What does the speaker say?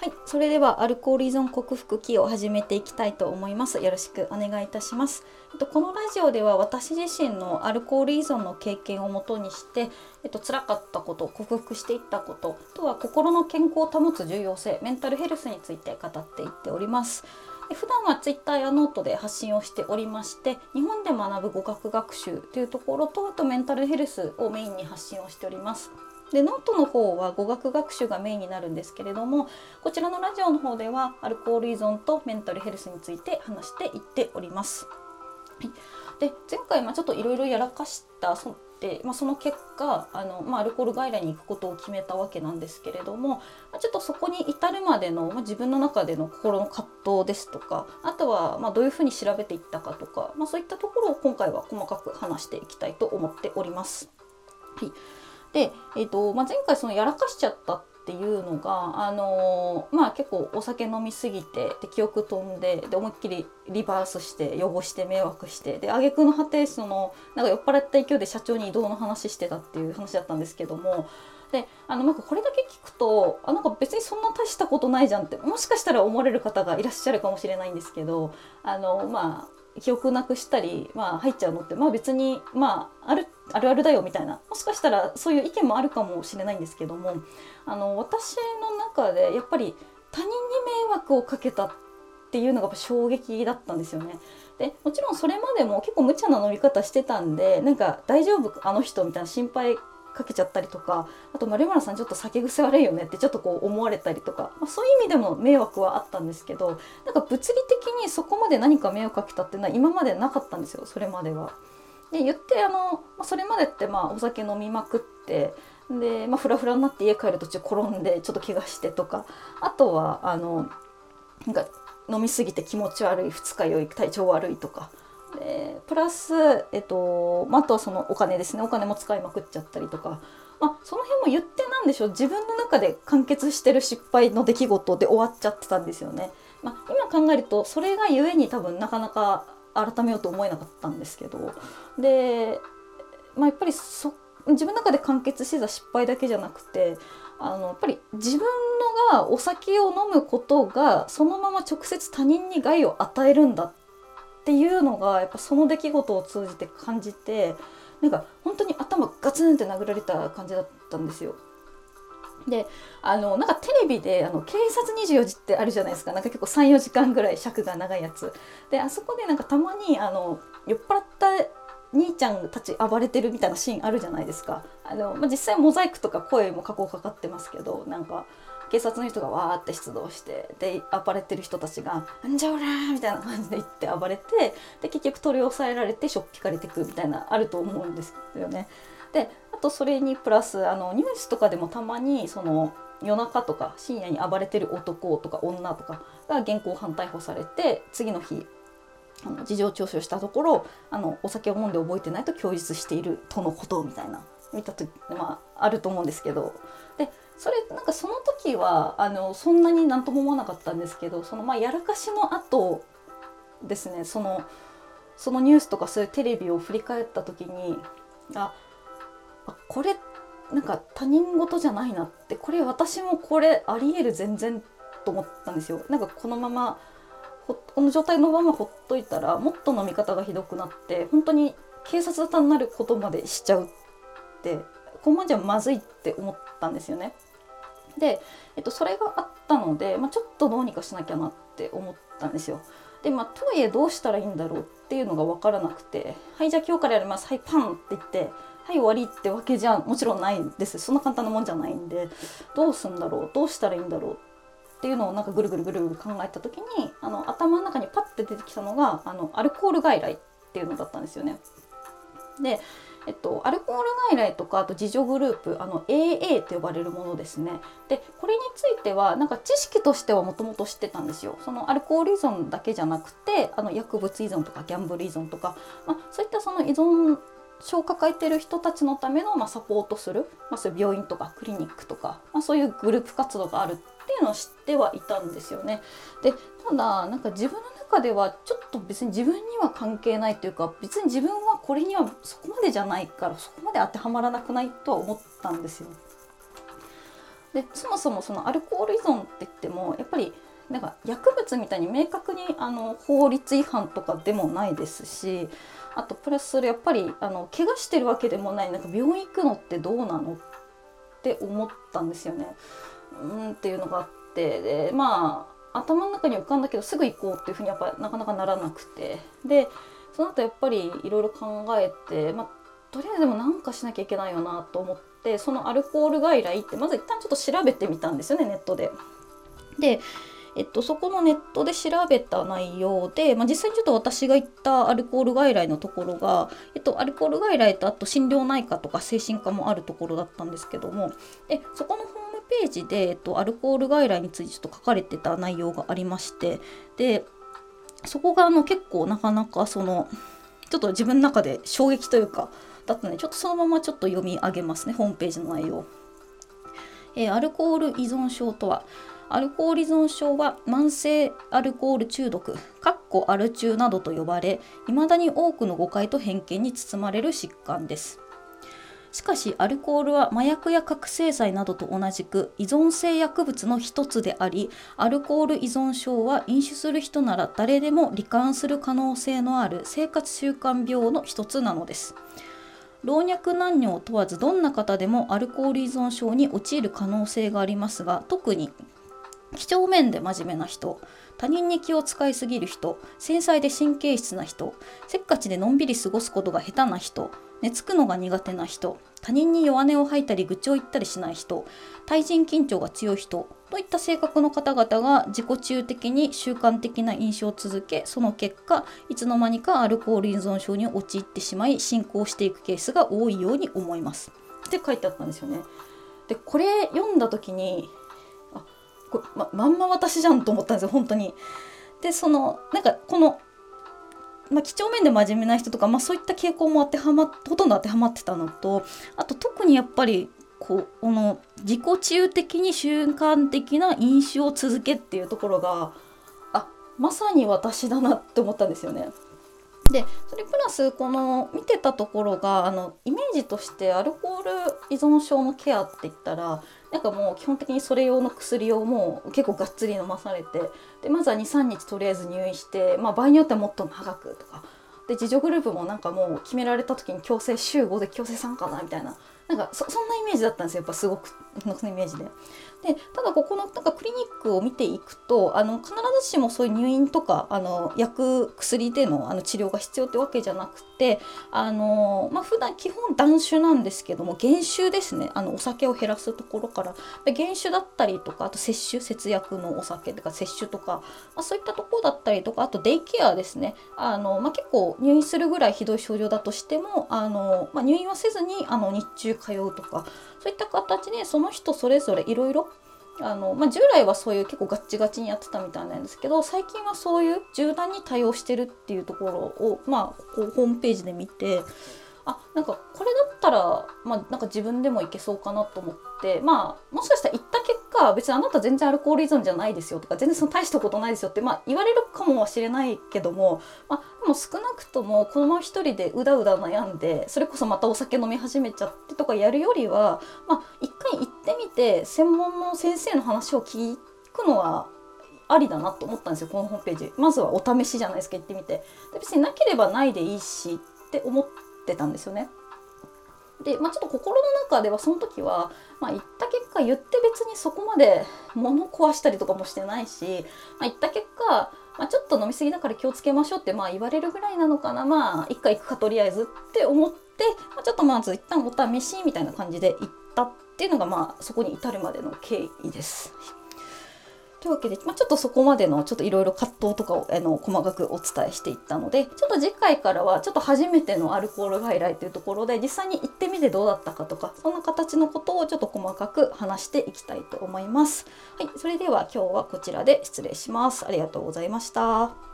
はい、それではアルコール依存克服記を始めていきたいと思います。よろしくお願いいたします。えっと、このラジオでは私自身のアルコール依存の経験をもとにして、えっと、辛かったこと、克服していったこと、あとは心の健康を保つ重要性、メンタルヘルスについて語っていっております。普段は Twitter やノートで発信をしておりまして日本で学ぶ語学学習というところとあとメンタルヘルスをメインに発信をしております。でノートの方は語学学習がメインになるんですけれどもこちらのラジオの方ではアルコール依存とメンタルヘルスについて話していっております。で前回まちょっといろいろやらかしたそで、まあ、その結果あの、まあ、アルコール外来に行くことを決めたわけなんですけれども、ま、ちょっとそこに至るまでの、まあ、自分の中での心の葛藤ですとかあとはまどういうふうに調べていったかとか、まそういったところを今回は細かく話していきたいと思っております。はいで、えーとまあ、前回そのやらかしちゃったっていうのが、あのー、まあ、結構お酒飲みすぎてで記憶飛んでで思いっきりリバースして汚して迷惑してで挙句の果てそのなんか酔っ払った勢いで社長に移動の話してたっていう話だったんですけどもであのなんかこれだけ聞くとあなんか別にそんな大したことないじゃんってもしかしたら思われる方がいらっしゃるかもしれないんですけどあのまあ記憶なくしたり、まあ、入っちゃうのって、まあ、別に、まあ、あるあるあるだよみたいなもしかしたらそういう意見もあるかもしれないんですけどもあの私の中でやっぱり他人に迷惑をかけたっていうのが衝撃だったんですよね。でもちろんそれまでも結構無茶な飲み方してたんでなんか大丈夫あの人みたいな心配かけちゃったりとかあと丸村さんちょっと酒癖悪いよねってちょっとこう思われたりとか、まあ、そういう意味でも迷惑はあったんですけどなんか物理的にそこまで何か迷惑かけたっていうのは今までなかったんですよそれまでは。で言ってあの、ま、それまでってまあお酒飲みまくってで、まあ、フラフラになって家帰る途中転んでちょっと怪我してとかあとはあのなんか飲みすぎて気持ち悪い二日酔い体調悪いとかでプラス、えっとまあ、あとはそのお金ですね。お金も使いまくっちゃったりとか、まあ、その辺も言ってなんでしょう。自分の中で完結してる失敗の出来事で終わっちゃってたんですよね。まあ、今考えるとそれがゆえに多分なかなか改めようと思えなかったんですけど。で、まあ、やっぱりそ自分の中で完結してた失敗だけじゃなくてあのやっぱり自分のがお酒を飲むことがそのまま直接他人に害を与えるんだっていうのがやっぱその出来事を通じて感じてなんか本当に頭ガツンって殴られた感じだったんですよ。であのなんかテレビであの「警察24時」ってあるじゃないですかなんか結構34時間ぐらい尺が長いやつであそこでなんかたまにあの酔っ払った兄ちゃんたち暴れてるみたいなシーンあるじゃないですかあの、まあ、実際モザイクとか声も加工かかってますけどなんか警察の人がわーって出動してで暴れてる人たちが「んじゃおら!」みたいな感じで言って暴れてで結局取り押さえられてしょっぴかれてくみたいなあると思うんですよね。であとそれにプラスあのニュースとかでもたまにその夜中とか深夜に暴れてる男とか女とかが現行犯逮捕されて次の日あの事情聴取したところあのお酒を飲んで覚えてないと供述しているとのことみたいな見た時まああると思うんですけどでそれなんかその時はあのそんなになんとも思わなかったんですけどそのまあやらかしの後ですねそのそのニュースとかそういうテレビを振り返った時にあこれなんか他人事じゃないなってこれ私もこれありえる全然と思ったんですよ。なんかこのままこの状態のままほっといたらもっと飲み方がひどくなって本当に警察沙汰になることまでしちゃうってこのままじゃまずいって思ったんですよね。で、えっと、それがあったので、まあ、ちょっとどうにかしなきゃなって思ったんですよ。でまあ、とはいえどうしたらいいんだろうっていうのが分からなくて「はいじゃあ今日からやりますはいパン!」って言って「はい終わり」ってわけじゃもちろんないですそんな簡単なもんじゃないんでどうすんだろうどうしたらいいんだろうっていうのをなんかぐるぐるぐるぐる考えた時にあの頭の中にパッて出てきたのがあのアルコール外来っていうのだったんですよね。でえっと、アルコール外来とかあと自助グループあの AA と呼ばれるものですねでこれについてはなんか知識としてはもともと知ってたんですよそのアルコール依存だけじゃなくてあの薬物依存とかギャンブル依存とか、まあ、そういったその依存症を抱えてる人たちのための、まあ、サポートする、まあ、そういう病院とかクリニックとか、まあ、そういうグループ活動があるっていうのを知ってはいたんですよね。でただなんか自分の中ではちょっと別に自分には関係ないというか別に自分はこれにはそこまでじゃないからそこまで当てはまらなくないとは思ったんですよ。でそもそもそのアルコール依存って言ってもやっぱりなんか薬物みたいに明確にあの法律違反とかでもないですしあとプラスそれやっぱりあの怪我してるわけでもないなんか病院行くのってどうなのって思ったんですよね。んっていうのがあってでまあ頭の中に浮かんだけどすぐ行こうっていうふうにやっぱなかなかならなくてでその後やっぱりいろいろ考えて、まあ、とりあえずでも何かしなきゃいけないよなと思ってそのアルコール外来ってまず一旦ちょっと調べてみたんですよねネットで。でえっと、そこのネットで調べた内容で、まあ、実際にちょっと私が行ったアルコール外来のところが、えっと、アルコール外来とあと心療内科とか精神科もあるところだったんですけどもでそこのページで、えっと、アルコール外来についてちょっと書かれてた内容がありましてでそこがあの結構なかなかそのちょっと自分の中で衝撃というかだったのでちょっとそのままちょっと読み上げますねホームページの内容。えー、アルコール依存症とはアルコール依存症は慢性アルコール中毒、かっこアル中などと呼ばれ、未だに多くの誤解と偏見に包まれる疾患です。しかし、アルコールは麻薬や覚醒剤などと同じく依存性薬物の一つであり、アルコール依存症は飲酒する人なら誰でも罹患する可能性のある生活習慣病の一つなのです。老若男女を問わずどんな方でもアルコール依存症に陥る可能性がありますが特に几帳面で真面目な人他人に気を使いすぎる人繊細で神経質な人せっかちでのんびり過ごすことが下手な人寝つくのが苦手な人他人に弱音を吐いたり愚痴を言ったりしない人対人緊張が強い人といった性格の方々が自己中的に習慣的な印象を続けその結果いつの間にかアルコール依存症に陥ってしまい進行していくケースが多いように思いますって書いてあったんですよねでこれ読んだ時にあこれままんま私じゃんと思ったんですよ本当に。でそのなんかこの、まあ、几帳面で真面目な人とか、まあ、そういった傾向も当てはまほとんど当てはまってたのとあと特にやっぱりこうこの自己中的に習慣的な飲酒を続けっていうところがあまさに私だなって思ったんですよね。でそれプラスこの見てたところがあのイメージとしてアルコール依存症のケアって言ったらなんかもう基本的にそれ用の薬をもう結構がっつり飲まされてでまずは23日とりあえず入院して、まあ、場合によってはもっと長くとか。で自助グループもなんかもう決められた時に強制週5で強制参加なみたいな。なんかそんなイメージだったんですよやっぱすごく。のイメージで。でただここのなんかクリニックを見ていくとあの必ずしもそういう入院とかあの薬薬でのあの治療が必要ってわけじゃなくてあの、まあ、普段基本断酒なんですけども減酒ですねあのお酒を減らすところから減酒だったりとかあと摂取節約のお酒とか摂取とか、まあ、そういったところだったりとかあとデイケアですねあの、まあ、結構入院するぐらいひどい症状だとしてもあの、まあ、入院はせずにあの日中通うとかそういった形でその人それぞれいろいろあの、まあ、従来はそういう結構ガッチガチにやってたみたいなんですけど最近はそういう柔軟に対応してるっていうところを、まあ、こうホームページで見てあなんかこれだったら、まあ、なんか自分でもいけそうかなと思ってまあもしかしたら1た結果別にあなた全然アルコール依存じゃないですよとか全然その大したことないですよって、まあ、言われるかもしれないけども、まあ、でも少なくともこのまま一人でうだうだ悩んでそれこそまたお酒飲み始めちゃってとかやるよりは、まあ、一回行ってみて専門の先生の話を聞くのはありだなと思ったんですよこのホームページまずはお試しじゃないですか行ってみてで別になければないでいいしって思ってたんですよね。で、まあ、ちょっと心の中ではその時は、まあ、言った結果言って別にそこまで物壊したりとかもしてないし、まあ、言った結果、まあ、ちょっと飲み過ぎだから気をつけましょうってまあ言われるぐらいなのかなまあ一回行くかとりあえずって思って、まあ、ちょっとまず一旦お試しみたいな感じで行ったっていうのがまあそこに至るまでの経緯です。というわけで、まあ、ちょっとそこまでのちょっといろいろ葛藤とかをあの細かくお伝えしていったのでちょっと次回からはちょっと初めてのアルコール外来というところで実際に行ってみてどうだったかとかそんな形のことをちょっと細かく話していきたいと思います。はい、それでは今日はこちらで失礼します。ありがとうございました。